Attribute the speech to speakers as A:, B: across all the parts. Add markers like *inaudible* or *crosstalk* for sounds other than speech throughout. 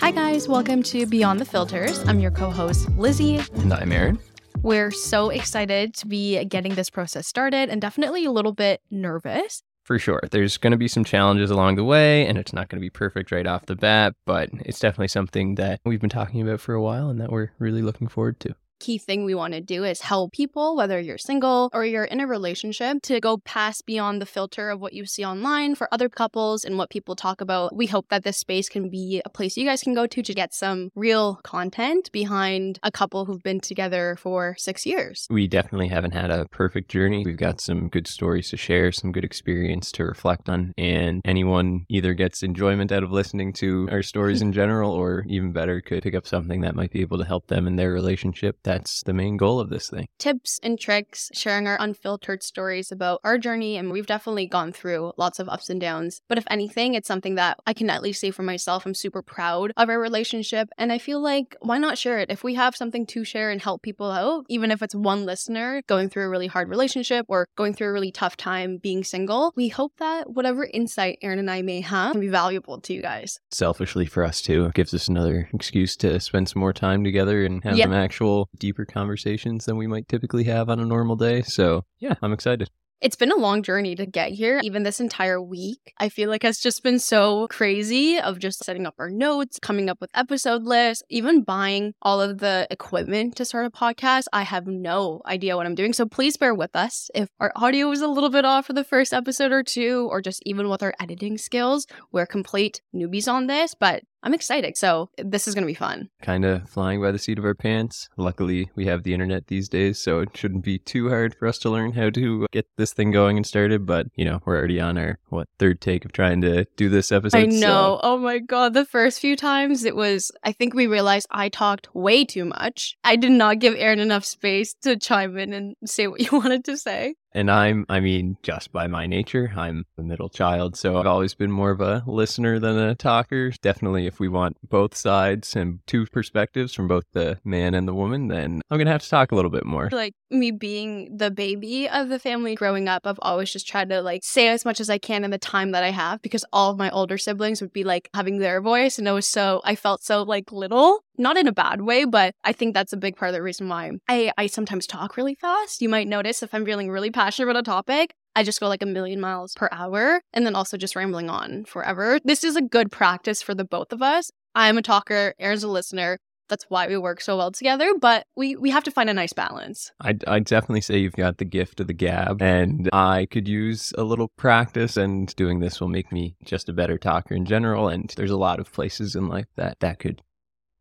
A: Hi, guys. Welcome to Beyond the Filters. I'm your co host, Lizzy.
B: And I'm Aaron.
A: We're so excited to be getting this process started and definitely a little bit nervous.
B: For sure. There's going to be some challenges along the way, and it's not going to be perfect right off the bat, but it's definitely something that we've been talking about for a while and that we're really looking forward to
A: key thing we want to do is help people, whether you're single or you're in a relationship, to go past beyond the filter of what you see online for other couples and what people talk about. We hope that this space can be a place you guys can go to to get some real content behind a couple who've been together for six years.
B: We definitely haven't had a perfect journey. We've got some good stories to share, some good experience to reflect on, and anyone either gets enjoyment out of listening to our stories in general, or even better, could pick up something that might be able to help them in their relationship that's the main goal of this thing.
A: Tips and tricks, sharing our unfiltered stories about our journey. And we've definitely gone through lots of ups and downs. But if anything, it's something that I can at least say for myself. I'm super proud of our relationship. And I feel like, why not share it? If we have something to share and help people out, even if it's one listener going through a really hard relationship or going through a really tough time being single, we hope that whatever insight Aaron and I may have can be valuable to you guys.
B: Selfishly for us too, it gives us another excuse to spend some more time together and have yep. some actual deeper conversations than we might typically have on a normal day. So, yeah, I'm excited.
A: It's been a long journey to get here. Even this entire week, I feel like has just been so crazy of just setting up our notes, coming up with episode lists, even buying all of the equipment to start a podcast. I have no idea what I'm doing. So please bear with us if our audio is a little bit off for the first episode or two, or just even with our editing skills. We're complete newbies on this, but I'm excited. So this is going to be fun.
B: Kind of flying by the seat of our pants. Luckily, we have the internet these days, so it shouldn't be too hard for us to learn how to get this thing going and started. But, you know, we're already on our, what, third take of trying to do this episode.
A: I know. So. Oh my God. The first few times it was, I think we realized I talked way too much. I did not give Aaron enough space to chime in and say what you *laughs* wanted to say.
B: And I'm, I mean, just by my nature, I'm the middle child. So I've always been more of a listener than a talker. Definitely, if we want both sides and two perspectives from both the man and the woman, then I'm going to have to talk a little bit more.
A: Like me being the baby of the family growing up, I've always just tried to like say as much as I can in the time that I have because all of my older siblings would be like having their voice. And it was so, I felt so like little not in a bad way, but I think that's a big part of the reason why I, I sometimes talk really fast. You might notice if I'm feeling really passionate about a topic, I just go like a million miles per hour and then also just rambling on forever. This is a good practice for the both of us. I'm a talker, Aaron's a listener. That's why we work so well together, but we, we have to find a nice balance.
B: I'd, I'd definitely say you've got the gift of the gab, and I could use a little practice, and doing this will make me just a better talker in general. And there's a lot of places in life that that could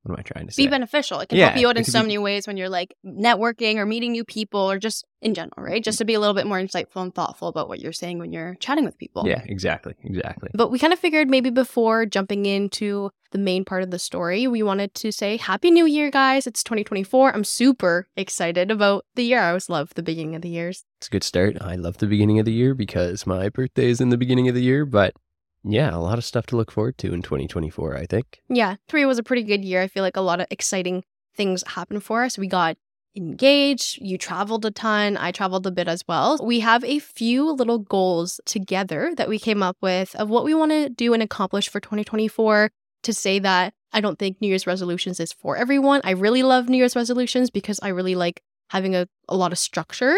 B: what am I trying to say?
A: Be beneficial. It can yeah, help you out in so be... many ways when you're like networking or meeting new people or just in general, right? Just mm. to be a little bit more insightful and thoughtful about what you're saying when you're chatting with people.
B: Yeah, exactly. Exactly.
A: But we kind of figured maybe before jumping into the main part of the story, we wanted to say Happy New Year, guys. It's 2024. I'm super excited about the year. I always love the beginning of the years.
B: It's a good start. I love the beginning of the year because my birthday is in the beginning of the year, but yeah, a lot of stuff to look forward to in 2024, I think.
A: Yeah, three was a pretty good year. I feel like a lot of exciting things happened for us. We got engaged, you traveled a ton, I traveled a bit as well. We have a few little goals together that we came up with of what we want to do and accomplish for 2024 to say that I don't think New Year's resolutions is for everyone. I really love New Year's resolutions because I really like having a, a lot of structure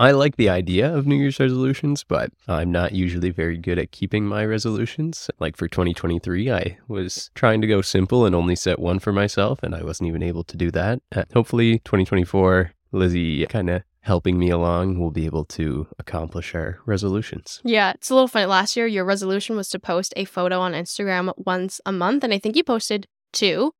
B: I like the idea of New Year's resolutions, but I'm not usually very good at keeping my resolutions. Like for 2023, I was trying to go simple and only set one for myself, and I wasn't even able to do that. Uh, hopefully, 2024, Lizzy kind of helping me along, we'll be able to accomplish our resolutions.
A: Yeah, it's a little funny. Last year, your resolution was to post a photo on Instagram once a month, and I think you posted two.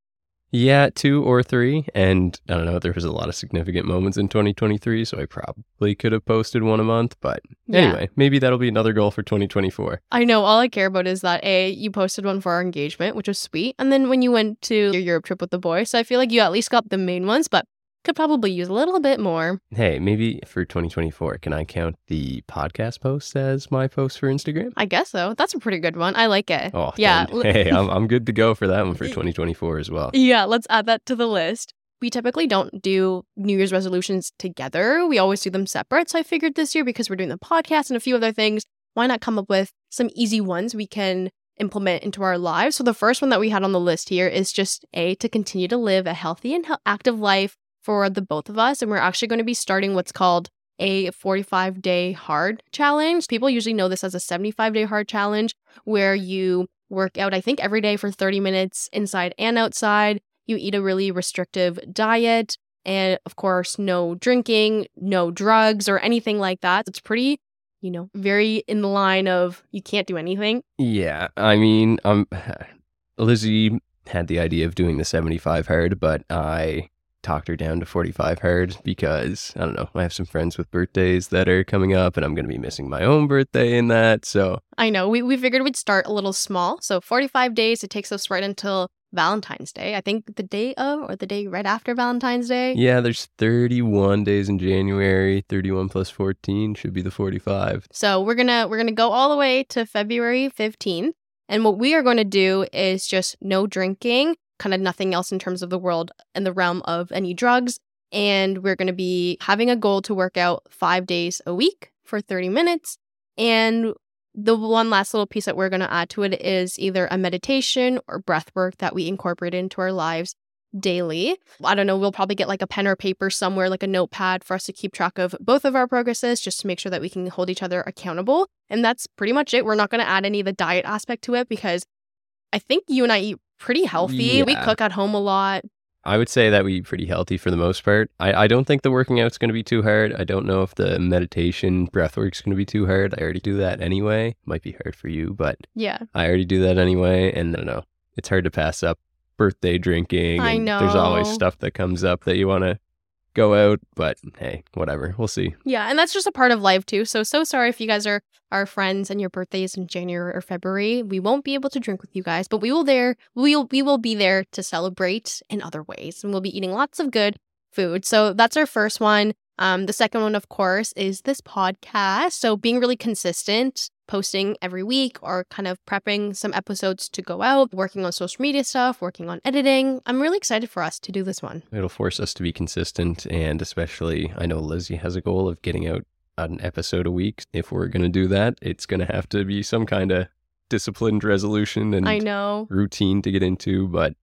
B: Yeah, two or three. And I don't know, there was a lot of significant moments in 2023, so I probably could have posted one a month. But anyway, yeah. maybe that'll be another goal for 2024.
A: I know. All I care about is that A, you posted one for our engagement, which was sweet. And then when you went to your Europe trip with the boys, so I feel like you at least got the main ones, but could probably use a little bit more.
B: Hey, maybe for 2024, can I count the podcast posts as my post for Instagram?
A: I guess so. That's a pretty good one. I like it.
B: Oh, yeah. hey, I'm, I'm good to go for that one for *laughs* 2024 as well.
A: Yeah, let's add that to the list. We typically don't do New Year's resolutions together. We always do them separate. So I figured this year, because we're doing the podcast and a few other things, why not come up with some easy ones we can
C: implement into our lives. So the first one that we had on the list here is just A, to continue to live a healthy and active life for the both of us. And we're actually going to be starting what's called a 45 day hard challenge. People usually know this as a 75 day hard challenge where you work out, I think, every day for 30 minutes inside and outside. You eat a really restrictive diet. And of course, no drinking, no drugs or anything like that. It's pretty, you know, very in the line of you can't do anything.
B: Yeah. I mean, um, *sighs* Lizzy had the idea of doing the 75 hard, but I talked her down to 45 hard because I don't know. I have some friends with birthdays that are coming up and I'm going to be missing my own birthday in that. So
C: I know we, we figured we'd start a little small. So 45 days, it takes us right until Valentine's Day. I think the day of or the day right after Valentine's Day.
B: Yeah, there's 31 days in January. 31 plus 14 should be the 45.
C: So we're going to we're going to go all the way to February 15th. And what we are going to do is just no drinking, kind of nothing else in terms of the world in the realm of any drugs. And we're going to be having a goal to work out five days a week for 30 minutes. And the one last little piece that we're going to add to it is either a meditation or breath work that we incorporate into our lives daily. I don't know, we'll probably get like a pen or paper somewhere, like a notepad for us to keep track of both of our progresses just to make sure that we can hold each other accountable. And that's pretty much it. We're not going to add any of the diet aspect to it because I think you and I eat pretty healthy.
B: Yeah.
C: We cook at home a lot.
B: I would say that we eat pretty healthy for the most part. I, I don't think the working out's going to be too hard. I don't know if the meditation breath work's going to be too hard. I already do that anyway. Might be hard for you, but
C: Yeah.
B: I already do that anyway. And I don't know. It's hard to pass up birthday drinking.
C: I
B: and There's always stuff that comes up that you want to go out, but hey, whatever. We'll see.
C: Yeah, and that's just a part of life too. So so sorry if you guys are our friends and your birthdays in January or February. We won't be able to drink with you guys, but we will there we'll we will be there to celebrate in other ways. And we'll be eating lots of good food. So that's our first one. Um, the second one, of course, is this podcast. So being really consistent, posting every week or kind of prepping some episodes to go out, working on social media stuff, working on editing. I'm really excited for us to do this one.
B: It'll force us to be consistent. And especially, I know Lizzy has a goal of getting out an episode a week. If we're going to do that, it's going to have to be some kind of disciplined resolution and
C: I know.
B: routine to get into. But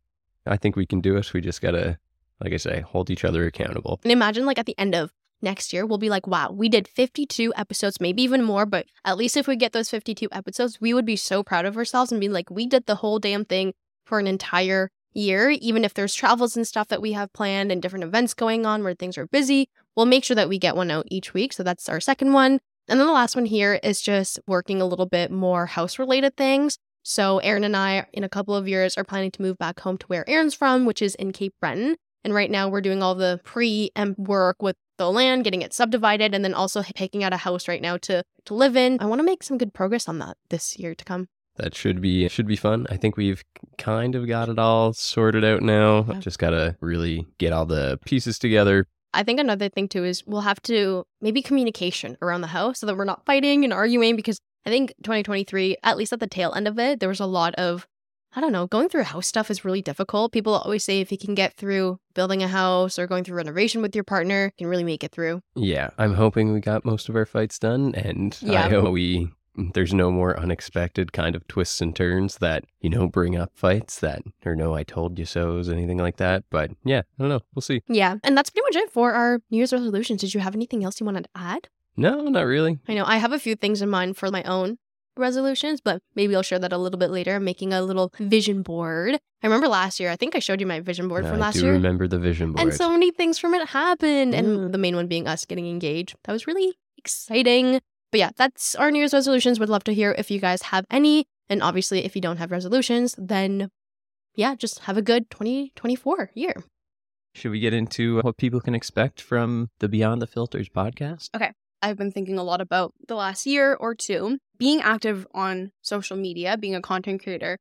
B: I think we can do it. We just got to, like I say, hold each other accountable.
C: And imagine like at the end of next year, we'll be like, wow, we did 52 episodes, maybe even more. But at least if we get those 52 episodes, we would be so proud of ourselves and be like, we did the whole damn thing for an entire year. Even if there's travels and stuff that we have planned and different events going on where things are busy, we'll make sure that we get one out each week. So that's our second one. And then the last one here is just working a little bit more house related things. So Aaron and I, in a couple of years, are planning to move back home to where Aaron's from, which is in Cape Breton. And right now we're doing all the pre and work with the land, getting it subdivided, and then also picking out a house right now to to live in. I want to make some good progress on that this year to come.
B: That should be should be fun. I think we've kind of got it all sorted out now.
C: Yeah.
B: Just got to really get all the pieces together.
C: I think another thing too is we'll have to maybe communication around the house so that we're not fighting and arguing because I think 2023, at least at the tail end of it, there was a lot of I don't know, going through house stuff is really difficult. People always say if you can get through building a house or going through renovation with your partner, you can really make it through.
B: Yeah, I'm hoping we got most of our fights done, and
C: Yeah.
B: I hope we there's no more unexpected kind of twists and turns that you know bring up fights that or no I told you so's anything like that. But yeah, I don't know. We'll see.
C: Yeah, and that's pretty much it for our New Year's resolutions. Did you have anything else you wanted to add?
B: No, not really.
C: I know I have a few things in mind for my own resolutions, but maybe I'll share that a little bit later. I'm making a little vision board. I remember last year, I think I showed you my vision board from
B: I
C: last
B: do
C: year.
B: remember the vision board.
C: And so many things from it happened.
B: Mm.
C: And the main one being us getting engaged. That was really exciting. But yeah, that's our New Year's resolutions. Would love to hear if you guys have any. And obviously, if you don't have resolutions, then yeah, just have a good 2024 year.
B: Should we get into what people can expect from the Beyond the Filters podcast? Okay.
C: I've been thinking a lot about the last year or two being active on social media, being a content creator.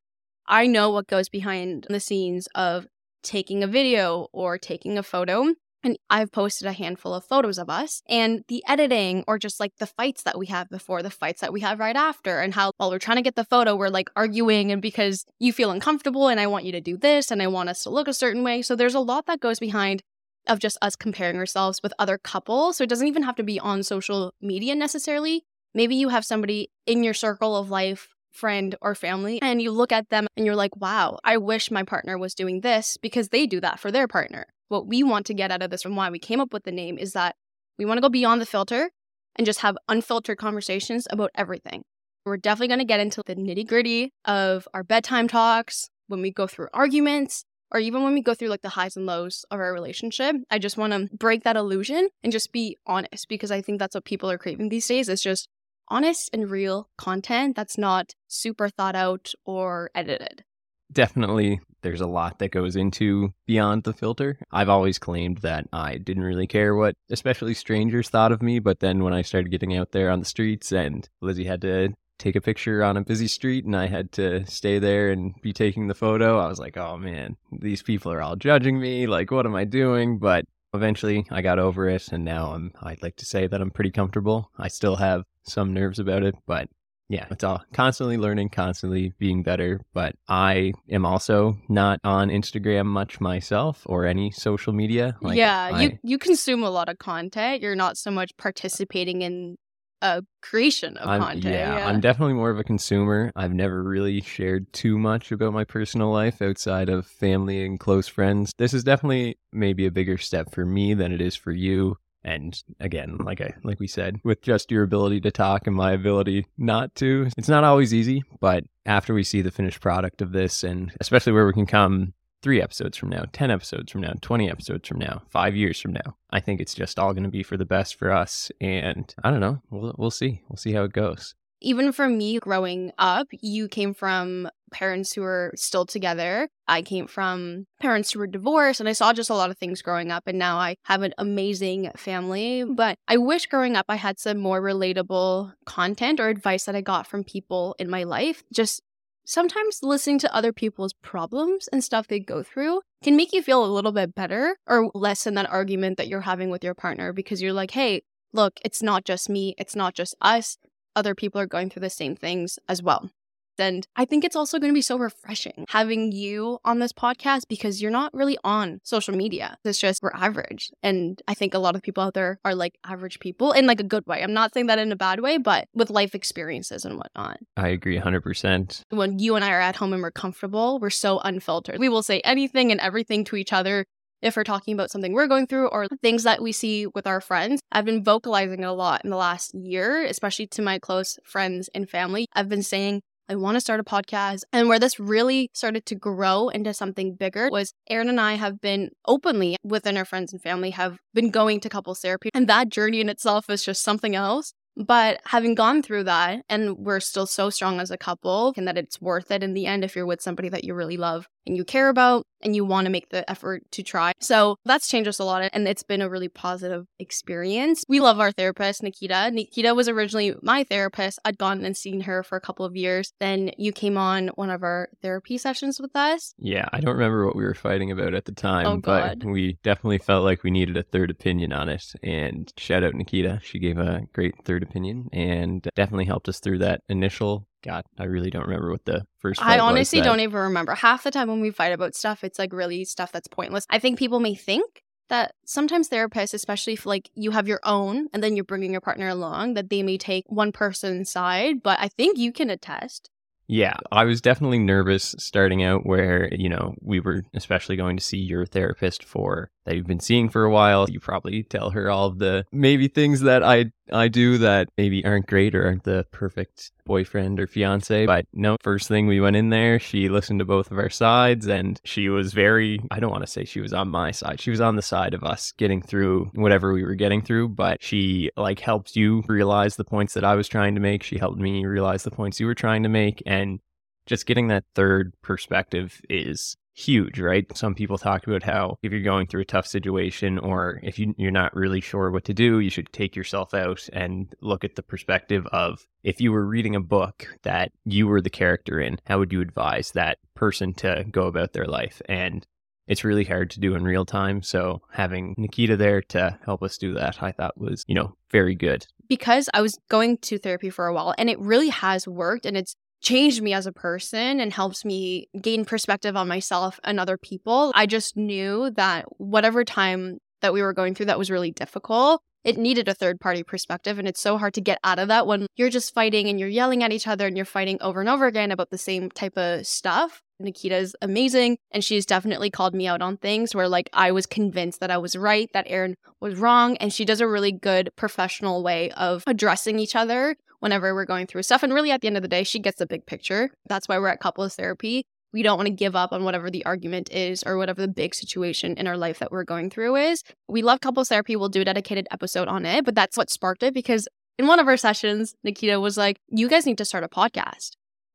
C: I know what goes behind the scenes of taking a video or taking a photo. And I've posted a handful of photos of us and the editing or just like the fights that we have before, the fights that we have right after, and how while we're trying to get the photo, we're like arguing and because you feel uncomfortable and I want you to do this and I want us to look a certain way. So there's a lot that goes behind of just us comparing ourselves with other couples. So it doesn't even have to be on social media necessarily. Maybe you have somebody in your circle of life,
A: friend or family and you look at them and you're like, wow, I wish my partner was doing this because they do that for their partner. What we want to get out of this and why we came up with the name is that we want to go beyond the filter and just have unfiltered conversations about everything. We're definitely going to get into the nitty gritty of our bedtime talks, when we go through arguments, or even when we go through like the highs and lows of our relationship. I just want to break that illusion and just be honest because I think that's what people are craving these days. It's just honest and real content that's not super thought out or edited.
B: Definitely, there's a lot that goes into beyond the filter. I've always claimed that I didn't really care what, especially strangers, thought of me. But then when I started getting out there on the streets and Lizzie had to take a picture on a busy street and I had to stay there and be taking the photo, I was like, oh man, these people are all judging me. Like, what am I doing? But eventually I got over it and now I'm I'd like to say that I'm pretty comfortable. I still have some nerves about it, but yeah, it's all constantly learning, constantly being better. But I am also not on Instagram much myself or any social media.
A: Like yeah, I, you you consume a lot of content. You're not so much participating in a creation of
B: I'm,
A: content.
B: Yeah, yeah, I'm definitely more of a consumer. I've never really shared too much about my personal life outside of family and close friends. This is definitely maybe a bigger step for me than it is for you. And again, like I like we said, with just your ability to talk and my ability not to, it's not always easy. But after we see the finished product of this, and especially where we can come three episodes from now, 10 episodes from now, 20 episodes from now, five years from now, I think it's just all going to be for the best for us. And I don't know. We'll, we'll see. We'll see how it goes
A: even for me growing up, you came from parents who were still together. I came from parents who were divorced, and I saw just a lot of things growing up. And now I have an amazing family. But I wish growing up I had some more relatable content or advice that I got from people in my life. Just sometimes listening to other people's problems and stuff they go through can make you feel a little bit better or lessen that argument that you're having with your partner because you're like, hey, look, it's not just me, it's not just us other people are going through the same things as well. And I think it's also going to be so refreshing having you on this podcast because you're not really on social media. It's just we're average. And I think a lot of people out there are like average people in like a good way. I'm not saying that in a bad way, but with life experiences and whatnot.
B: I agree 100%.
A: When you and I are at home and we're comfortable, we're so unfiltered. We will say anything and everything to each other if we're talking about something we're going through or things that we see with our friends. I've been vocalizing a lot in the last year, especially to my close friends and family. I've been saying, I want to start a podcast. And where this really started to grow into something bigger was Aaron and I have been openly within our friends and family have been going to couples therapy. And that journey in itself is just something else. But having gone through that, and we're still so strong as a couple, and that it's worth it in the end if you're with somebody that you really love and you care about and you want to make the effort to try. So that's changed us a lot and it's been a really positive experience. We love our therapist, Nikita. Nikita was originally my therapist. I'd gone and seen her for a couple of years. Then you came on one of our therapy sessions with us.
B: Yeah, I don't remember what we were fighting about at the time, oh, but we definitely felt like we needed a third opinion on it. And shout out Nikita. She gave a great third opinion and definitely helped us through that initial God, I really don't remember what the first.
A: I honestly don't even remember. Half the time when we fight about stuff, it's like really stuff that's pointless. I think people may think that sometimes therapists, especially if like you have your own and then you're bringing your partner along, that they may take one person's side. But I think you can attest
B: yeah, I was definitely nervous starting out where, you know, we were especially going to see your therapist for that you've been seeing for a while. You probably tell her all of the maybe things that I I do that maybe aren't great or aren't the perfect boyfriend or fiance. But no, first thing we went in there, she listened to both of our sides and she was very, I don't want to say she was on my side. She was on the side of us getting through whatever we were getting through, but she like helped you realize the points that I was trying to make. She helped me realize the points you were trying to make. And just getting that third perspective is huge, right? Some people talk about how if you're going through a tough situation or if you, you're not really sure what to do, you should take yourself out and look at the perspective of if you were reading a book that you were the character in, how would you advise that person to go about their life? And it's really hard to do in real time. So having Nikita there to help us do that, I thought was, you know, very good.
A: Because I was going to therapy for a while and it really has worked and it's changed me as a person and helps me gain perspective on myself and other people. I just knew that whatever time that we were going through that was really difficult, it needed a third party perspective. And it's so hard to get out of that when you're just fighting and you're yelling at each other and you're fighting over and over again about the same type of stuff. Nikita is amazing and she's definitely called me out on things where like I was convinced that I was right, that Aaron was wrong, and she does a really good professional way of addressing each other whenever we're going through stuff. And really at the end of the day, she gets the big picture. That's why we're at couples therapy we don't want to give up on whatever the argument is or whatever the big situation in our life that we're going through is. We love couples therapy. We'll do a dedicated episode on it, but that's what sparked it because in one of our sessions, Nikita was like, You guys need to start a podcast.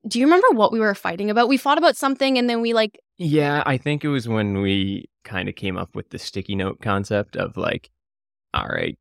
A: Do you remember what we were fighting about? We fought about something and then we like.
B: Yeah, I think it was when we kind of came up with the sticky note concept of like, all right,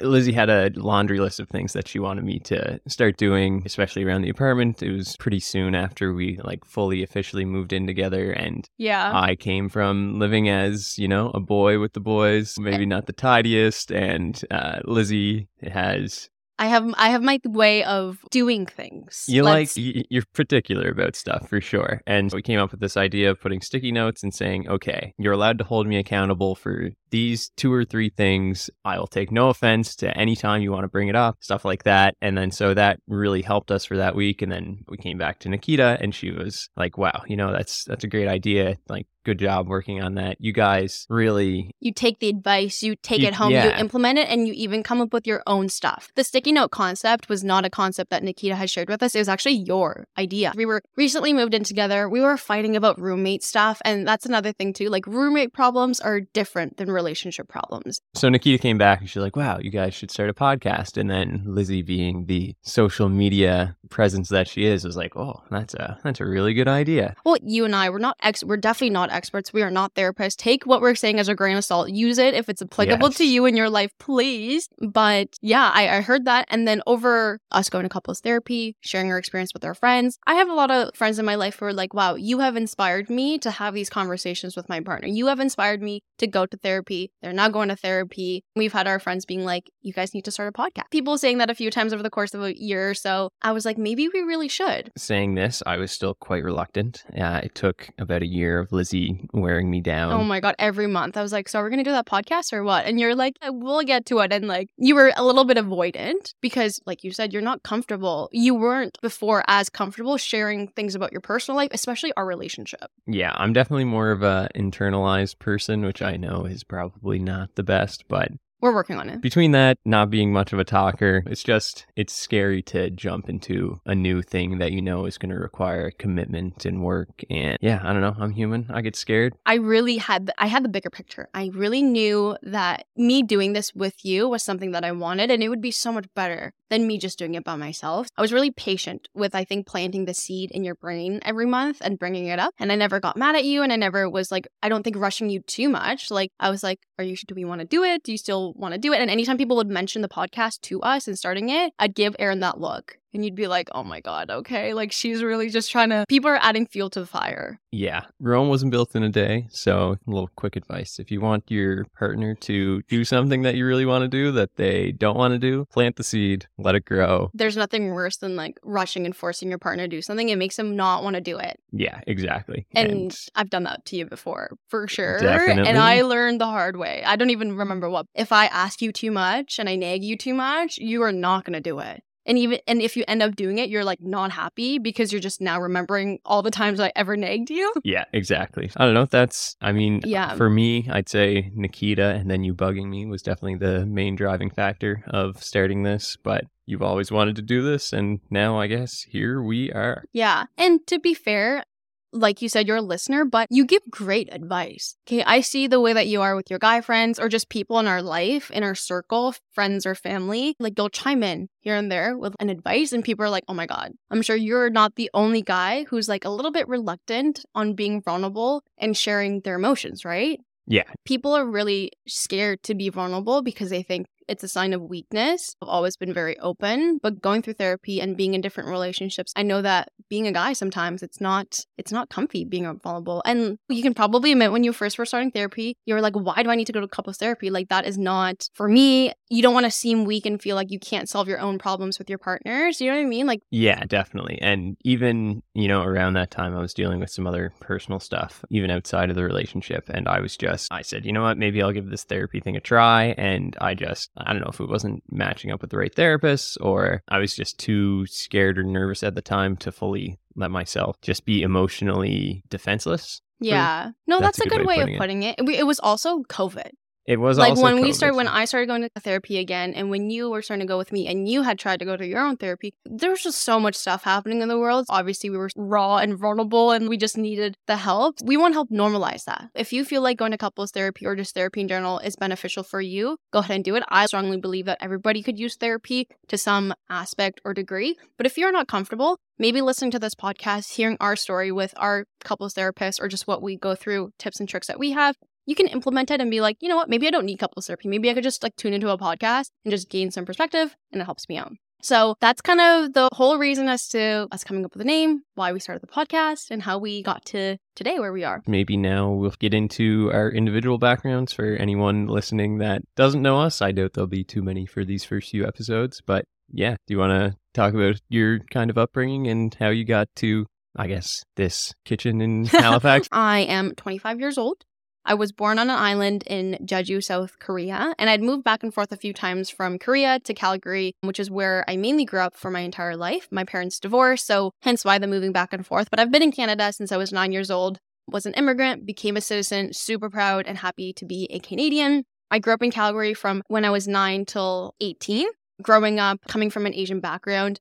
B: Lizzy had a laundry list of things that she wanted me to start doing, especially around the apartment. It was pretty soon after we like fully officially moved in together and
A: yeah.
B: I came from living as, you know, a boy with the boys, maybe not the tidiest and uh, Lizzy has
A: I have I have my way of doing things.
B: You Let's... like you're particular about stuff for sure. And we came up with this idea of putting sticky notes and saying, "Okay, you're allowed to hold me accountable for these two or three things. I will take no offense to any time you want to bring it up, stuff like that." And then so that really helped us for that week and then we came back to Nikita and she was like, "Wow, you know, that's that's a great idea. Like good job working on that. You guys really
A: You take the advice, you take you, it home, yeah. you implement it, and you even come up with your own stuff. The sticky note concept was not a concept that Nikita had shared with us. It was actually your idea. We were recently moved in together. We were fighting about roommate stuff. And that's another thing too. Like roommate problems are different than relationship problems.
B: So Nikita came back and she's like, wow, you guys should start a podcast. And then Lizzie being the social media presence that she is, was like, oh, that's a that's a really good idea.
A: Well, you and I, we're not ex we're definitely not experts. We are not therapists. Take what we're saying as a grain of salt. Use it if it's applicable yes. to you in your life, please. But yeah, I, I heard that. And then over us going to couples therapy, sharing our experience with our friends, I have a lot of friends in my life who are like, wow, you have inspired me to have these conversations with my partner. You have inspired me to go to therapy. They're now going to therapy. We've had our friends being like, you guys need to start a podcast. People saying that a few times over the course of a year or so. I was like, maybe we really should.
B: Saying this, I was still quite reluctant. Uh, it took about a year of Lizzy wearing me down.
A: Oh my God, every month. I was like, so we're going to do that podcast or what? And you're like, we'll get to it. And like, you were a little bit avoidant because, like you said, you're not comfortable. You weren't before as comfortable sharing things about your personal life, especially our relationship.
B: Yeah, I'm definitely more of a internalized person, which I know is probably not the best, but
A: we're working on it.
B: Between that, not being much of a talker, it's just, it's scary to jump into a new thing that you know is going to require commitment and work. And yeah, I don't know. I'm human. I get scared.
A: I really had, the, I had the bigger picture. I really knew that me doing this with you was something that I wanted and it would be so much better than me just doing it by myself. I was really patient with, I think, planting the seed in your brain every month and bringing it up. And I never got mad at you. And I never was like, I don't think rushing you too much. Like, I was like, are you, do we want to do it? Do you still want to do it. And anytime people would mention the podcast to us and starting it, I'd give Aaron that look. And you'd be like, oh my God, okay. Like she's really just trying to, people are adding fuel to the fire.
B: Yeah. Rome wasn't built in a day. So, a little quick advice if you want your partner to do something that you really want to do that they don't want to do, plant the seed, let it grow.
A: There's nothing worse than like rushing and forcing your partner to do something. It makes them not want to do it.
B: Yeah, exactly.
A: And, and I've done that to you before, for sure.
B: Definitely.
A: And I learned the hard way. I don't even remember what. If I ask you too much and I nag you too much, you are not going to do it and even and if you end up doing it you're like not happy because you're just now remembering all the times i ever nagged you. *laughs*
B: Yeah exactly. I don't know that's i mean yeah. for me i'd say nikita and then you bugging me was definitely the main driving factor of starting this but you've always wanted to do this and now i guess here we are.
A: Yeah and to be fair like you said, you're a listener, but you give great advice. Okay. I see the way that you are with your guy friends or just people in our life, in our circle, friends or family. Like you'll chime in here and there with an advice, and people are like, oh my God, I'm sure you're not the only guy who's like a little bit reluctant on being vulnerable and sharing their emotions, right?
B: Yeah.
A: People are really scared to be vulnerable because they think it's a sign of weakness. I've always been very open, but going through therapy and being in different relationships, I know that being a guy sometimes it's not it's not comfy being vulnerable. And you can probably admit when you first were starting therapy, you're like, why do I need to go to couples therapy? Like that is not for me. You don't want to seem weak and feel like you can't solve your own problems with your partners. You know what I mean? Like
B: Yeah, definitely. And even, you know, around that time I was dealing with some other personal stuff, even outside of the relationship. And I was just I said, you know what, maybe I'll give this therapy thing a try. And I just I don't know if it wasn't matching up with the right therapist or I was just too scared or nervous at the time to fully let myself just be emotionally defenseless.
A: yeah. No, that's, a good way, of putting it. It, it was also COVID.
B: It was
A: like when we started when i started going to therapy again and when you were starting to go with me and you had tried to go to your own therapy there was just so much stuff happening in the world. Obviously we were raw and vulnerable and we just needed the help. We want to help normalize that. If you feel like going to couples therapy or just therapy in general is beneficial for you go ahead and do it. I strongly believe that everybody could use therapy to some aspect or degree but if you're not comfortable maybe listening to this podcast hearing our story with our couples therapist or just what we go through tips and tricks that we have you can implement it and be like, you know what, maybe I don't need couples therapy. Maybe I could just like tune into a podcast and just gain some perspective and it helps me out. So that's kind of the whole reason as to us coming up with a name, why we started the podcast, and how we got to today where we are.
B: Maybe now we'll get into our individual backgrounds for anyone listening that doesn't know us. I doubt there'll be too many for these first few episodes, but yeah, do you want to talk about your kind of upbringing and how you got to, I guess, this kitchen in *laughs* Halifax?
A: I am 25 years old. I was born on an island in Jeju, South Korea, and I'd moved back and forth a few times from Korea to Calgary, which is where I mainly grew up for my entire life. My parents divorced, so hence why the moving back and forth. But I've been in Canada since I was nine years old, was an immigrant, became a citizen, super proud and happy to be a Canadian. I grew up in Calgary from when I was nine till 18. Growing up, coming from an Asian background,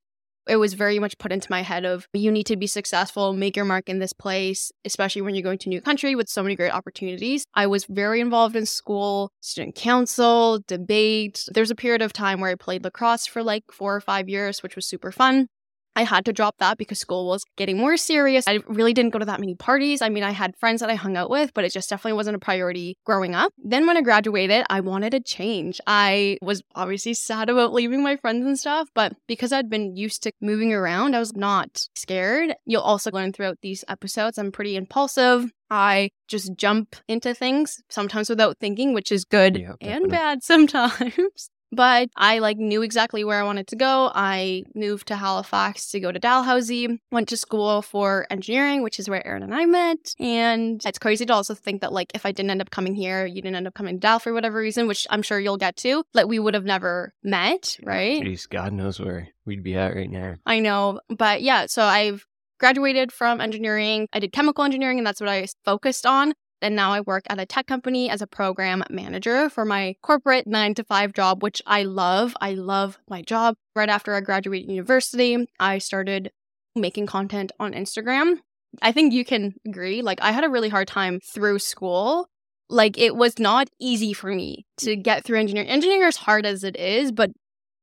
A: it was very much put into my head of you need to be successful, make your mark in this place, especially when you're going to a new country with so many great opportunities. I was very involved in school, student council, debate. There's a period of time where I played lacrosse for like four or five years, which was super fun. I had to drop that because school was getting more serious. I really didn't go to that many parties. I mean, I had friends that I hung out with, but it just definitely wasn't a priority growing up. Then when I graduated, I wanted a change. I was obviously sad about leaving my friends and stuff, but because I'd been used to moving around, I was not scared. You'll also learn throughout these episodes, I'm pretty impulsive. I just jump into things sometimes without thinking, which is good
B: Yeah,
A: and bad *laughs* sometimes. But I like knew exactly where I wanted to go. I moved to Halifax to go to Dalhousie, went to school for engineering, which is where Aaron and I met. And it's crazy to also think that like if I didn't end up coming here, you didn't end up coming to Dal for whatever reason, which I'm sure you'll get to, like we would have never met, right?
B: Jeez, God knows where we'd be at right now.
A: I know. But yeah, so I've graduated from engineering. I did chemical engineering, and that's what I focused on. And now I work at a tech company as a program manager for my corporate nine to five job, which I love. I love my job. Right after I graduated university, I started making content on Instagram. I think you can agree. Like, I had a really hard time through school. Like, it was not easy for me to get through engineering. Engineering is hard as it is, but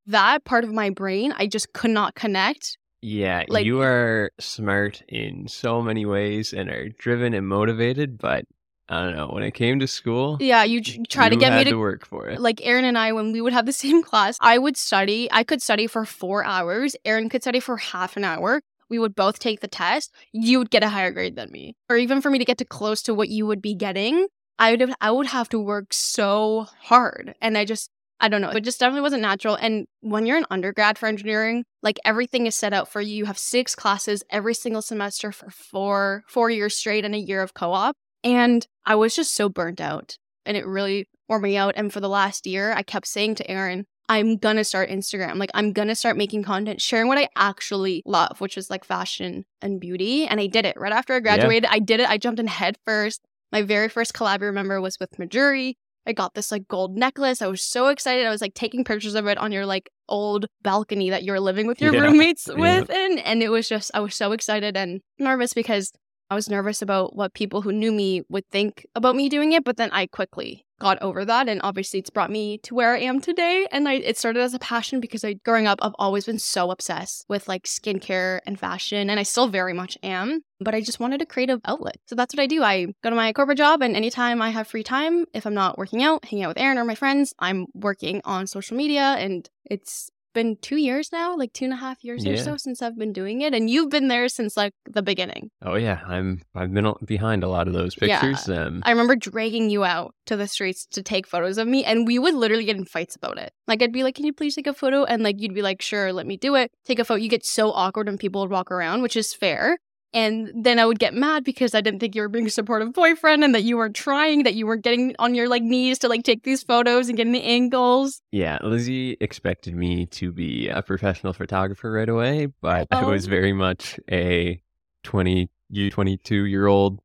A: that part of my brain, I just could not connect
B: Yeah,
A: Like-
B: you are smart in so many ways and are driven and motivated, but I don't know. When it came to school,
A: Yeah, you tr- try to get me to,
B: to work for it.
A: like Aaron and I when we would have the *laughs* same class. I would study. I could study for 4 hours. Aaron could study for half an hour. We would both take the test. You would get a higher grade than me. Or even for me to get to close to what you would be getting, I would have, I would have to work so hard. And I just I don't know. It just definitely wasn't natural. And when you're an undergrad for engineering, like everything is set out for you. You have six classes every single semester for four four years straight and a year of co-op. And I was just so burnt out. And it really wore me out. And for the last year, I kept saying to Aaron, I'm gonna start Instagram. Like I'm gonna start making content, sharing what I actually love, which is like fashion and beauty. And I did it right after I graduated. I did it. I jumped in head first. My very first collab, I remember, was with Mejuri. I got this like gold necklace. I was so excited. I was like taking pictures of it on your like old balcony that you were living with your
B: Yeah.
A: roommates
B: Yeah.
A: with. And and it was just I was so excited and nervous because I was nervous about what people who knew me would think about me doing it, but then I quickly got over that and obviously it's brought me to where I am today and I it started as a passion because I growing up I've always been so obsessed with like skincare and fashion and I still very much am but I just wanted a creative outlet. So that's what I do. I go to my corporate job and anytime I have free time if I'm not working out, hanging out with Aaron or my friends, I'm working on social media and it's been two years now, like two and a half years or so since I've been doing it, and you've been there since like the beginning.
B: Oh yeah, I'm I've been behind a lot of those
A: Yeah.
B: pictures. Um,
A: I remember dragging you out to the streets to take photos of me, and we would literally get in fights about it. Like I'd be like, "Can you please take a photo?" And like you'd be like, "Sure, let me do it." Take a photo. You get so awkward when people would walk around, which is fair. And then I would get mad because I didn't think you were being a supportive boyfriend and that you weren't trying, that you weren't getting on your like knees to like take these photos and getting the angles.
B: Yeah, Lizzy expected me to be a professional photographer right away, but I
A: Oh.
B: was very much a 20, you 22 year old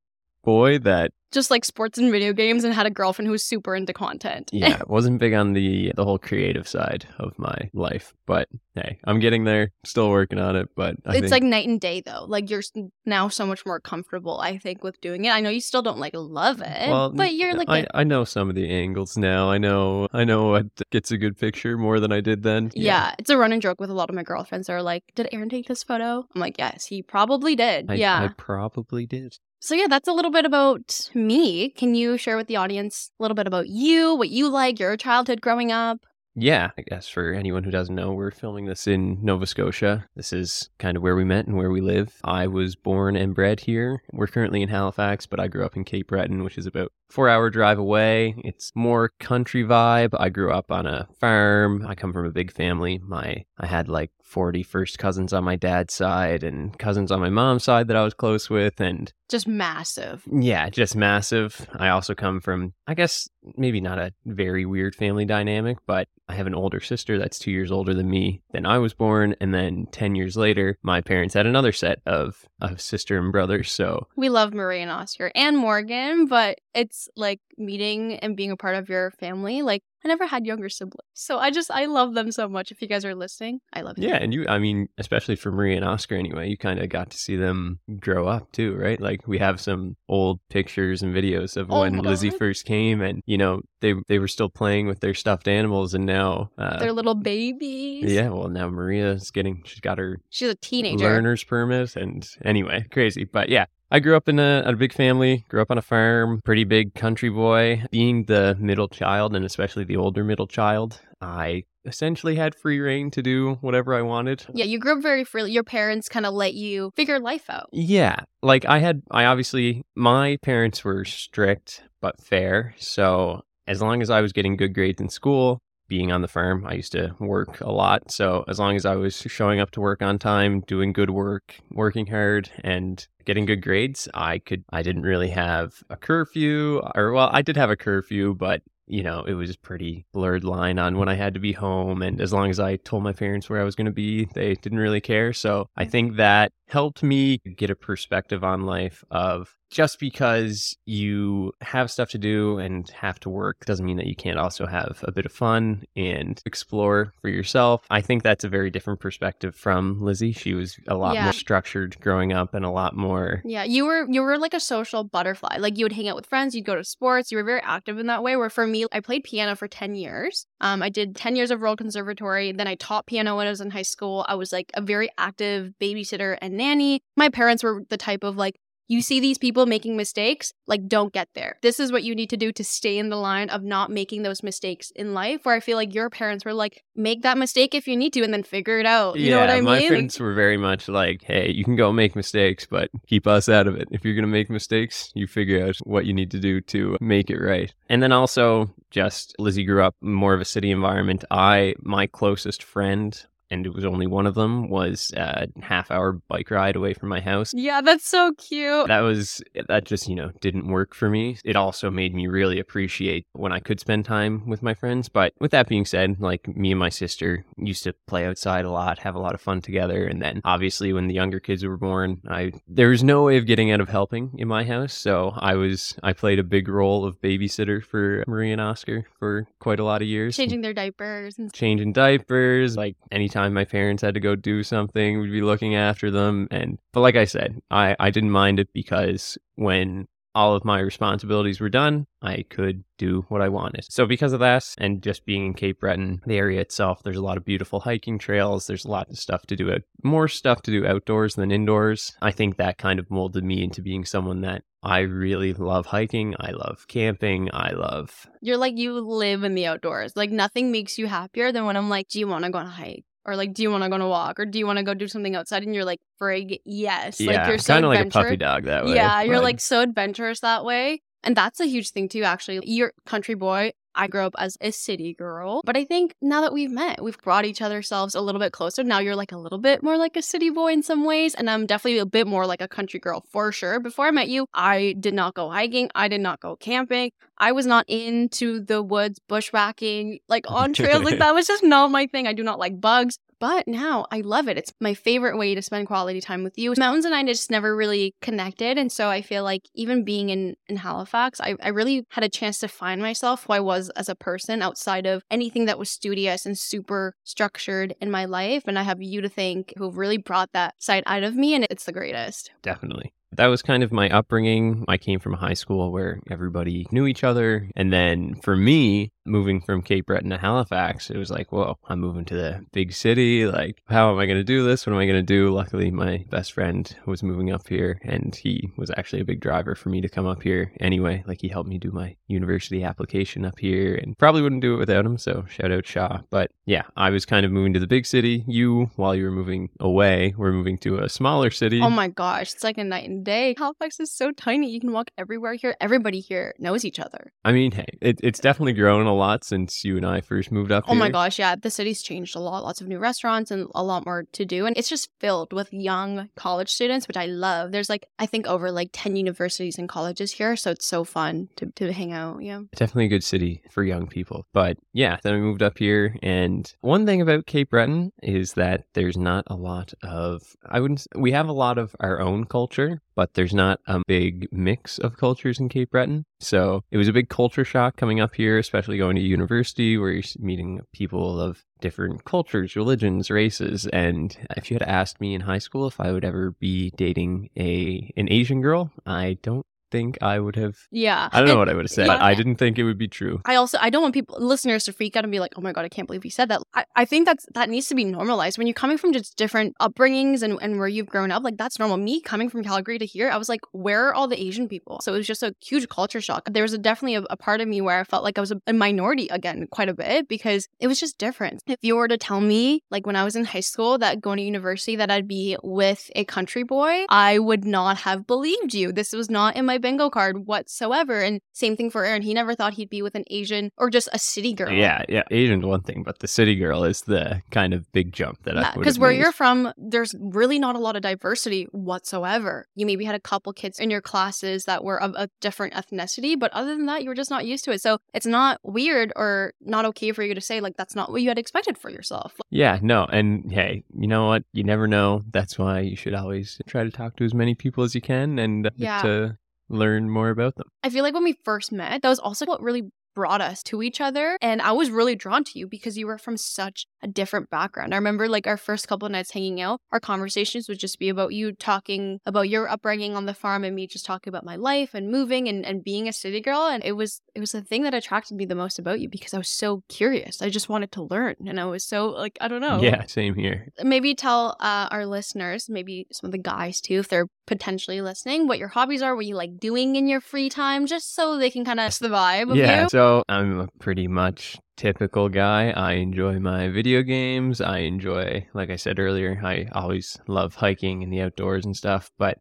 B: boy that,
A: Just like sports and video games and had a girlfriend who was super into content.
B: yeah, it wasn't big on the, the whole creative side of my life. But hey, I'm getting there, still working on it. But I
A: it's
B: think,
A: like night and day though. Like you're now so much more comfortable, I think, with doing it. I know you still don't like love it,
B: well,
A: but you're like,
B: I,
A: a-
B: I know some of the angles now. I know, I know what gets a good picture more than I did then.
A: yeah. it's a running joke with a lot of my girlfriends. Are like, did Aaron take this photo? I'm like, yes, he probably did.
B: I,
A: yeah.
B: I probably did.
A: So yeah, that's a little bit about me. Can you share with the audience a little bit about you, what you like, your childhood growing up?
B: Yeah, I guess for anyone who doesn't know, we're filming this in Nova Scotia. This is kind of where we met and where we live. I was born and bred here. We're currently in Halifax, but I grew up in Cape Breton, which is about four hour drive away. It's more country vibe. I grew up on a farm. I come from a big family. My I had like 40 first cousins on my dad's side and cousins on my mom's side that I was close with and
A: Just massive.
B: yeah, just massive. I also come from, I guess, maybe not a very weird family dynamic, but I have an older sister that's two years older than me. Then I was born, and then 10 years later, my parents had another set of, of sister and brothers. So,
A: We love Marie and Oscar and Morgan, but it's like meeting and being a part of your family. Like I never had younger siblings. So I just I love them so much. If you guys are listening, I love you.
B: yeah, and you, I mean, especially for Marie and Oscar anyway, you kind of got to see them grow up too, right? Like, we have some old pictures and videos of
A: Oh
B: when
A: Lizzy
B: first came, and, you know, they, they were still playing with their stuffed animals, and now, uh,
A: They're little babies.
B: yeah, well, now Maria's getting, she's got her
A: She's a teenager.
B: learner's permit and anyway crazy but yeah i grew up in a, a big family grew up on a farm pretty big country boy being the middle child and especially the older middle child i essentially had free reign to do whatever i wanted
A: Yeah, you grew up very freely. Your parents kind of let you figure life out.
B: yeah like i had i obviously my parents were strict but fair so as long as i was getting good grades in school being on the farm i used to work a lot. So as long as i was showing up to work on time doing good work working hard and getting good grades i could i didn't really have a curfew or well i did have a curfew but you know it was a pretty blurred line on when i had to be home. And as long as i told my parents where i was going to be they didn't really care. So i mm-hmm. think that helped me get a perspective on life of just because you have stuff to do and have to work doesn't mean that you can't also have a bit of fun and explore for yourself. I think that's a very different perspective from Lizzy. She was a lot
A: Yeah.
B: more structured growing up and a lot more
A: Yeah, you were you were like a social butterfly. Like you would hang out with friends, you'd go to sports. You were very active in that way. Where for me, I played piano for ten years. Um, I did ten years of Royal Conservatory. Then I taught piano when I was in high school. I was like a very active babysitter and nanny. My parents were the type of like. You see these people making mistakes, like don't get there. This is what you need to do to stay in the line of not making those mistakes in life. Where I feel like your parents were like, make that mistake if you need to and then figure it out. You know what I mean?
B: My parents were very much like, hey, you can go make mistakes, but keep us out of it. If you're going to make mistakes, you figure out what you need to do to make it right. And then also, just Lizzy grew up in more of a city environment. I, my closest friend, and it was only one of them, was a half hour bike ride away from my house.
A: yeah, that's so cute.
B: That was, that just, you know, didn't work for me. It also made me really appreciate when I could spend time with my friends. But with that being said, like me and my sister used to play outside a lot, have a lot of fun together. And then obviously when the younger kids were born, I, there was no way of getting out of helping in my house. So I was, I played a big role of babysitter for Marie and Oscar for quite a lot of years
A: Changing their diapers and
B: changing diapers. Like anytime time my parents had to go do something, we'd be looking after them. And, but like I said, I, I didn't mind it because when all of my responsibilities were done, I could do what I wanted. So, because of that, and just being in Cape Breton, the area itself, there's a lot of beautiful hiking trails. There's a lot of stuff to do, more stuff to do outdoors than indoors. I think that kind of molded me into being someone that I really love hiking. I love camping. I love.
A: You're like, you live in the outdoors. Like, nothing makes you happier than when I'm like, do you want to go on a hike? Or like, do you want to go on a walk? Or do you want to go do something outside? And you're like, frig, yes.
B: Yeah,
A: like you're so
B: kind of like a puppy dog that way.
A: Yeah, you're like so adventurous that way. And that's a huge thing too, actually. You're country boy. I grew up as a city girl. But I think now that we've met, we've brought each other selves a little bit closer. Now you're like a little bit more like a city boy in some ways. And I'm definitely a bit more like a country girl for sure. Before I met you, I did not go hiking. I did not go camping. I was not into the woods, bushwhacking, like *laughs* on trails. like that was just not my thing. I do not like bugs. But now I love it. It's my favorite way to spend quality time with you. Mountains and I just never really connected. And so I feel like even being in, in Halifax, I, I really had a chance to find myself who I was as a person outside of anything that was studious and super structured in my life. And I have you to thank who really brought that side out of me. And it's the greatest.
B: Definitely. That was kind of my upbringing. I came from a high school where everybody knew each other. And then for me, moving from Cape Breton to Halifax, it was like, whoa, I'm moving to the big city. Like, how am I going to do this? What am I going to do? Luckily, my best friend was moving up here and he was actually a big driver for me to come up here anyway. Like, he helped me do my university application up here and probably wouldn't do it without him. So, shout out Shaw. But yeah, I was kind of moving to the big city. You, while you were moving away, were moving to a smaller city.
A: Oh my gosh, it's like a night and day. Halifax is so tiny. You can walk everywhere here. Everybody here knows each other.
B: I mean, hey, it, it's definitely grown a lot since you and I first moved up
A: Oh my gosh, yeah, the city's changed a lot. Lots of new restaurants and a lot more to do. And it's just filled with young college students, which I love. There's like, I think over like 10 universities and colleges here. So it's so fun to, to hang out. Yeah.
B: Definitely a good city for young people. But yeah, then we moved up here. And one thing about Cape Breton is that there's not a lot of, I wouldn't, we have a lot of our own culture, but there's not a big mix of cultures in Cape Breton. So it was a big culture shock coming up here, especially going to university where you're meeting people of different cultures, religions, races. And if you had asked me in high school if I would ever be dating a an Asian girl, I don't think I would have
A: Yeah.
B: I don't know
A: And
B: what I would have said.
A: yeah.
B: I didn't think it would be true.
A: I also I don't want people listeners to freak out and be like, oh my god, I can't believe you said that. I, I think that's that needs to be normalized when you're coming from just different upbringings and, and where you've grown up. Like that's normal. Me coming from Calgary to here, I was like, where are all the Asian people? So it was just a huge culture shock. There was a, definitely a, a part of me where I felt like I was a, a minority again, quite a bit because it was just different. If you were to tell me, like when I was in high school, that going to university that I'd be with a country boy, I would not have believed you. This was not in my bingo card whatsoever. And same thing for Aaron. He never thought he'd be with an Asian or just a city girl.
B: Yeah, yeah. Asian's one thing, but the city girl is the kind of big jump that I would
A: Because where
B: made.
A: you're from, there's really not a lot of diversity whatsoever. You maybe had a couple kids in your classes that were of a different ethnicity, but other than that, you were just not used to it. So it's not weird or not okay for you to say, like, that's not what you had expected for yourself.
B: Yeah, no, and hey, you know what? You never know. That's why you should always try to talk to as many people as you can and uh,
A: Yeah.
B: to learn more about them.
A: I feel like when we first met, that was also what really brought us to each other. And I was really drawn to you because you were from such a different background. I remember like our first couple of nights hanging out, our conversations would just be about you talking about your upbringing on the farm and me just talking about my life and moving and, and being a city girl. And it was it was the thing that attracted me the most about you because I was so curious. I just wanted to learn. And I was so like, I don't know.
B: Yeah, same here.
A: Maybe tell uh, our listeners, maybe some of the guys too, if they're potentially listening, what your hobbies are, what you like doing in your free time, just so they can kind of the vibe of
B: Yeah,
A: you.
B: so I'm a pretty much typical guy. I enjoy my video games. I enjoy, like I said earlier, I always love hiking and the outdoors and stuff, but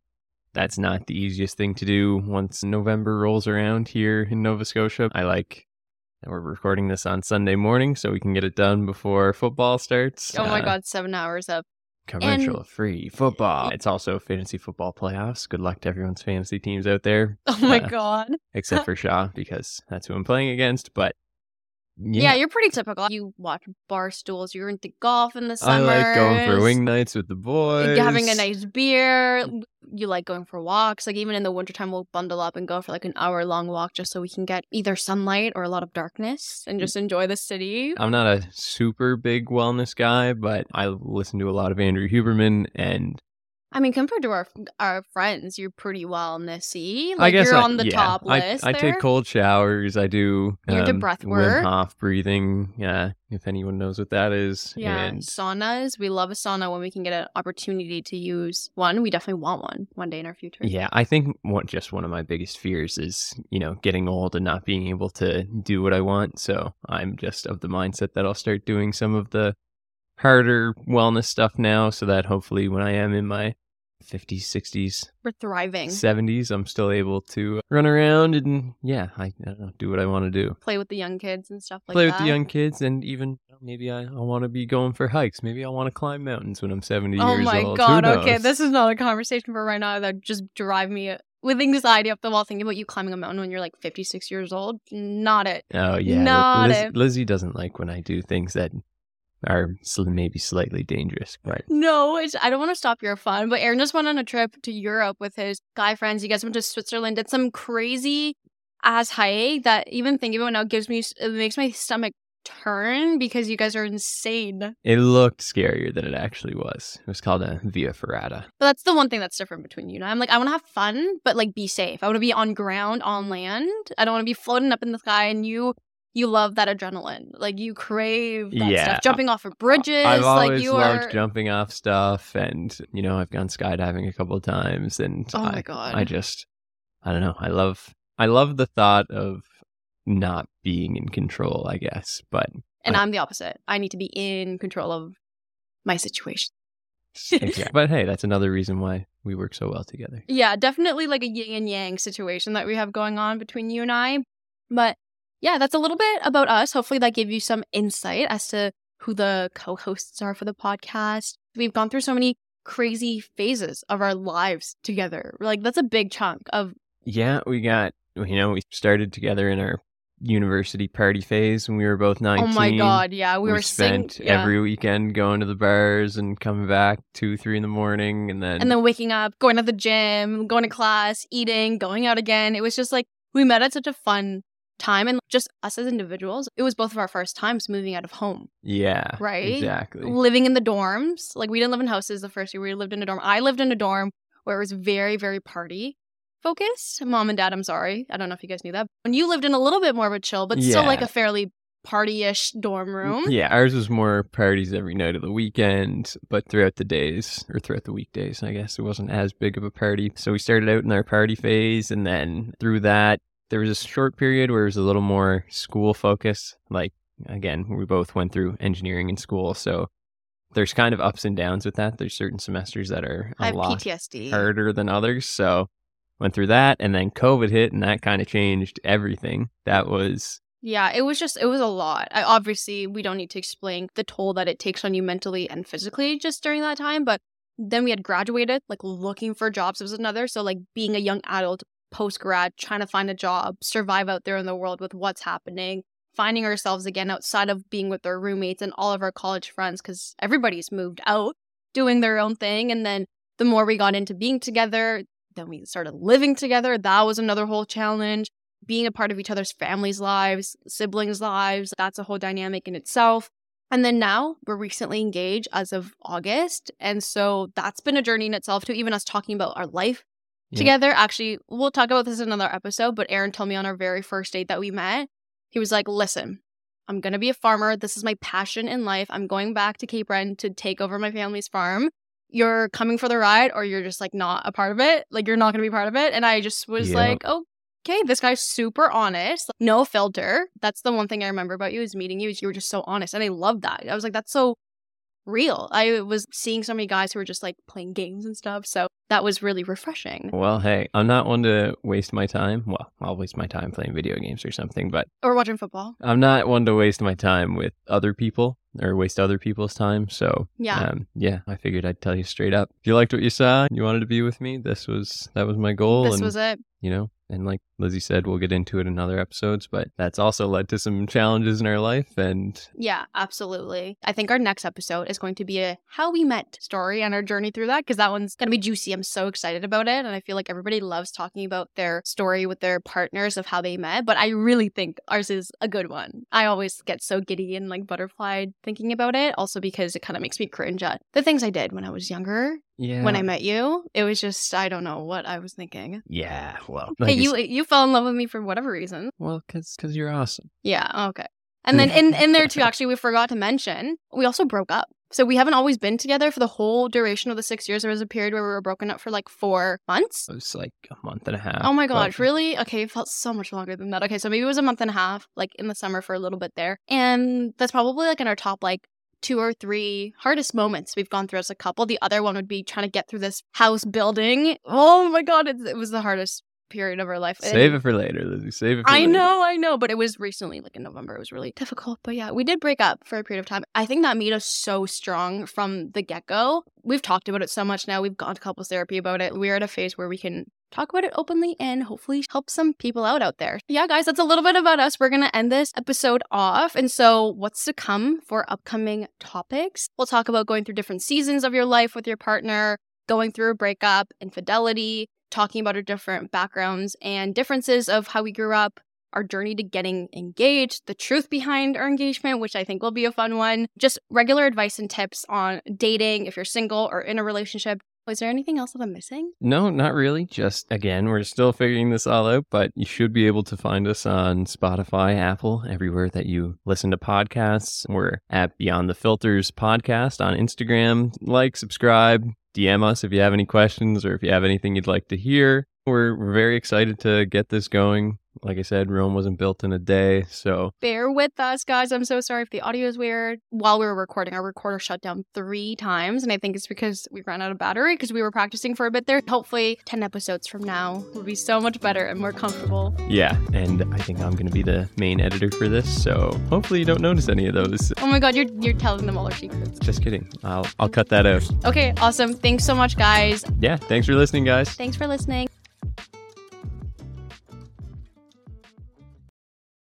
B: that's not the easiest thing to do once November rolls around here in Nova Scotia. I like and we're recording this on Sunday morning so we can get it done before football starts.
A: Oh my
B: Uh,
A: God, seven hours up.
B: Commercial free football. It's also fantasy football playoffs. Good luck to everyone's fantasy teams out there
A: Oh my
B: Uh,
A: God.
B: except for Shaw because that's who I'm playing against. But
A: Yeah. you're pretty typical. You watch bar stools. You're into golf in the summer.
B: I like going for wing nights with the boys.
A: Having a nice beer. Mm. You like going for walks. Like even in the wintertime, we'll bundle up and go for like an hour long walk just so we can get either sunlight or a lot of darkness and mm. just enjoy the city.
B: I'm not a super big wellness guy, but I listen to a lot of Andrew Huberman and
A: I mean, compared to our our friends, you're pretty well wellnessy. Like
B: I guess
A: you're
B: I-
A: on the
B: yeah,
A: top list.
B: I
A: there.
B: take cold showers. I do
A: You do
B: um,
A: breath
B: Wim
A: work.
B: Hof breathing. Yeah, if anyone knows what that is.
A: Yeah,
B: And
A: saunas. We love a sauna when we can get an opportunity to use one. We definitely want one one day in our future.
B: yeah, I think what just one of my biggest fears is, you know, getting old and not being able to do what I want. So I'm just of the mindset that I'll start doing some of the harder wellness stuff now so that hopefully when I am in my 50s, 60s,
A: We're thriving.
B: 70s, I'm still able to run around and, yeah, I, I don't know, do what I want to do.
A: Play with the young kids and stuff like
B: Play
A: that.
B: Play with the young kids and even maybe I, I want to be going for hikes. Maybe I want to climb mountains when I'm 70
A: Oh
B: years
A: my
B: old. Who
A: god! Okay, this is not a conversation for right now. That just drive me with anxiety up the wall thinking about you climbing a mountain when you're like 56 years old. Not it.
B: Oh yeah,
A: Not
B: Liz-
A: it.
B: Lizzy doesn't like when I do things that are maybe slightly dangerous. But
A: No, it's, I don't want to stop your fun, but Aaron just went on a trip to Europe with his guy friends. You guys went to Switzerland, did some crazy ass hike that even thinking about now gives me, it makes my stomach turn because you guys are insane.
B: it looked scarier than it actually was. It was called a Via Ferrata.
A: But that's the one thing that's different between you and I. I'm like, I want to have fun, but like be safe. I want to be on ground, on land. I don't want to be floating up in the sky. And you, you love that adrenaline. Like you crave that
B: Yeah.
A: stuff. Jumping off of bridges.
B: I've always
A: like you
B: loved
A: are.
B: jumping off stuff, and you know I've gone skydiving a couple of times, and
A: Oh my
B: I,
A: God.
B: I just I don't know. I love I love the thought of not being in control. I guess, but
A: and
B: I-
A: I'm the opposite. I need to be in control of my situation.
B: exactly. *laughs* but hey, that's another reason why we work so well together.
A: Yeah, definitely like a yin and yang situation that we have going on between you and I. But yeah, that's a little bit about us. Hopefully, that gave you some insight as to who the co hosts are for the podcast. We've gone through so many crazy phases of our lives together. Like, that's a big chunk of,
B: Yeah, we got you know we started together in our university party phase when we were both nineteen.
A: oh my God, yeah, we,
B: We,
A: were
B: spent
A: sing- yeah.
B: every weekend going to the bars and coming back two, three in the morning, and then
A: and then waking up, going to the gym, going to class, eating, going out again. It was just like we met at such a fun time and just us as individuals. It was both of our first times moving out of home.
B: yeah,
A: Right?
B: exactly.
A: living in the dorms. Like we didn't live in houses the first year. We lived in a dorm. I lived in a dorm where it was very, very party focused. Mom and dad, I'm sorry. I don't know if you guys knew that. And you lived in a little bit more of a chill, but still like a fairly party-ish dorm room.
B: Yeah, ours was more parties every night of the weekend, but throughout the days or throughout the weekdays, I guess it wasn't as big of a party. So we started out in our party phase, and then through that, there was a short period where it was a little more school focused. Like again, we both went through engineering in school, so there's kind of ups and downs with that. There's certain semesters that are
A: I
B: a
A: have
B: lot
A: PTSD.
B: harder than others. So went through that, and then COVID hit, and that kind of changed everything. That was
A: Yeah, it was just it was a lot. I obviously we don't need to explain the toll that it takes on you mentally and physically just during that time, but then we had graduated, like looking for jobs was another. So like being a young adult post grad, trying to find a job, survive out there in the world with what's happening, finding ourselves again outside of being with our roommates and all of our college friends cuz everybody's moved out doing their own thing and then the more we got into being together, then we started living together. That was another whole challenge being a part of each other's families' lives, siblings' lives. That's a whole dynamic in itself. And then now we're recently engaged as of August. And so that's been a journey in itself too, even us talking about our life
B: Yeah.
A: together. Actually, we'll talk about this in another episode, but Aaron told me on our very first date that we met, he was like, listen, I'm going to be a farmer. This is my passion in life. I'm going back to Cape Breton to take over my family's farm. You're coming for the ride or you're just like not a part of it. Like you're not going to be part of it. And I just was
B: Yep.
A: like, oh, okay, this guy's super honest, like, no filter. That's the one thing I remember about you is meeting you is you were just so honest, and I love that. I was like, that's so real. I was seeing so many guys who were just like playing games and stuff, so that was really refreshing.
B: Well, hey, I'm not one to waste my time. Well, I'll waste my time playing video games or something, but
A: Or watching football.
B: I'm not one to waste my time with other people. Or waste other people's time. So
A: Yeah.
B: um, yeah, I figured I'd tell you straight up. If you liked what you saw, you wanted to be with me. This was that was my goal.
A: this
B: and,
A: was it.
B: you know, and like Lizzy said, we'll get into it in other episodes. But that's also led to some challenges in our life, and
A: Yeah, absolutely. I think our next episode is going to be a how we met story and our journey through that because that one's going to be juicy. I'm so excited about it. And I feel like everybody loves talking about their story with their partners of how they met. But I really think ours is a good one. I always get so giddy and like butterflied thinking about it. Also because it kind of makes me cringe at the things I did when I was younger.
B: yeah,
A: When I met you, it was just, I don't know what I was thinking.
B: yeah, well,
A: hey, you you fell in love with me for whatever reason.
B: well, because because you're awesome.
A: Yeah, okay. *laughs* And then in, in there too, actually, we forgot to mention, we also broke up. So we haven't always been together for the whole duration of the six years. There was a period where we were broken up for like four months.
B: It was like a month and a half.
A: Oh my
B: but-
A: gosh, really? Okay, it felt so much longer than that. Okay, so maybe it was a month and a half, like in the summer for a little bit there. And that's probably like in our top like two or three hardest moments we've gone through as a couple. The other one would be trying to get through this house building. Oh my god, it, it was the hardest period of our life.
B: Save it for later, Lizzy. Save it. For
A: I
B: later.
A: know, I know, but it was recently, like in November. It was really difficult. But yeah, we did break up for a period of time. I think that made us so strong from the get go. We've talked about it so much now. We've gone to couples therapy about it. We're at a phase where we can talk about it openly and hopefully help some people out out there. Yeah, guys, that's a little bit about us. We're going to end this episode off. And so, what's to come for upcoming topics? We'll talk about going through different seasons of your life with your partner, going through a breakup, infidelity, talking about our different backgrounds and differences of how we grew up, our journey to getting engaged, the truth behind our engagement, which I think will be a fun one, just regular advice and tips on dating if you're single or in a relationship. Is there anything else that I'm missing?
B: No, not really. Just again, we're still figuring this all out, but you should be able to find us on Spotify, Apple, everywhere that you listen to podcasts. We're at Beyond the Filters podcast on Instagram. Like, subscribe, DM us if you have any questions or if you have anything you'd like to hear. We're, very excited to get this going. Like I said, Rome wasn't built in a day, so
A: Bear with us, guys. I'm so sorry if the audio is weird. While we were recording, our recorder shut down three times, and I think it's because we ran out of battery because we were practicing for a bit there. Hopefully, 10 episodes from now will be so much better and more comfortable.
B: yeah. And I think I'm going to be the main editor for this, so hopefully you don't notice any of those.
A: Oh my god, you're, you're telling them all our secrets.
B: Just kidding. I'll, I'll cut that out.
A: Okay, awesome. Thanks so much, guys.
B: Yeah, thanks for listening, guys.
A: Thanks for listening.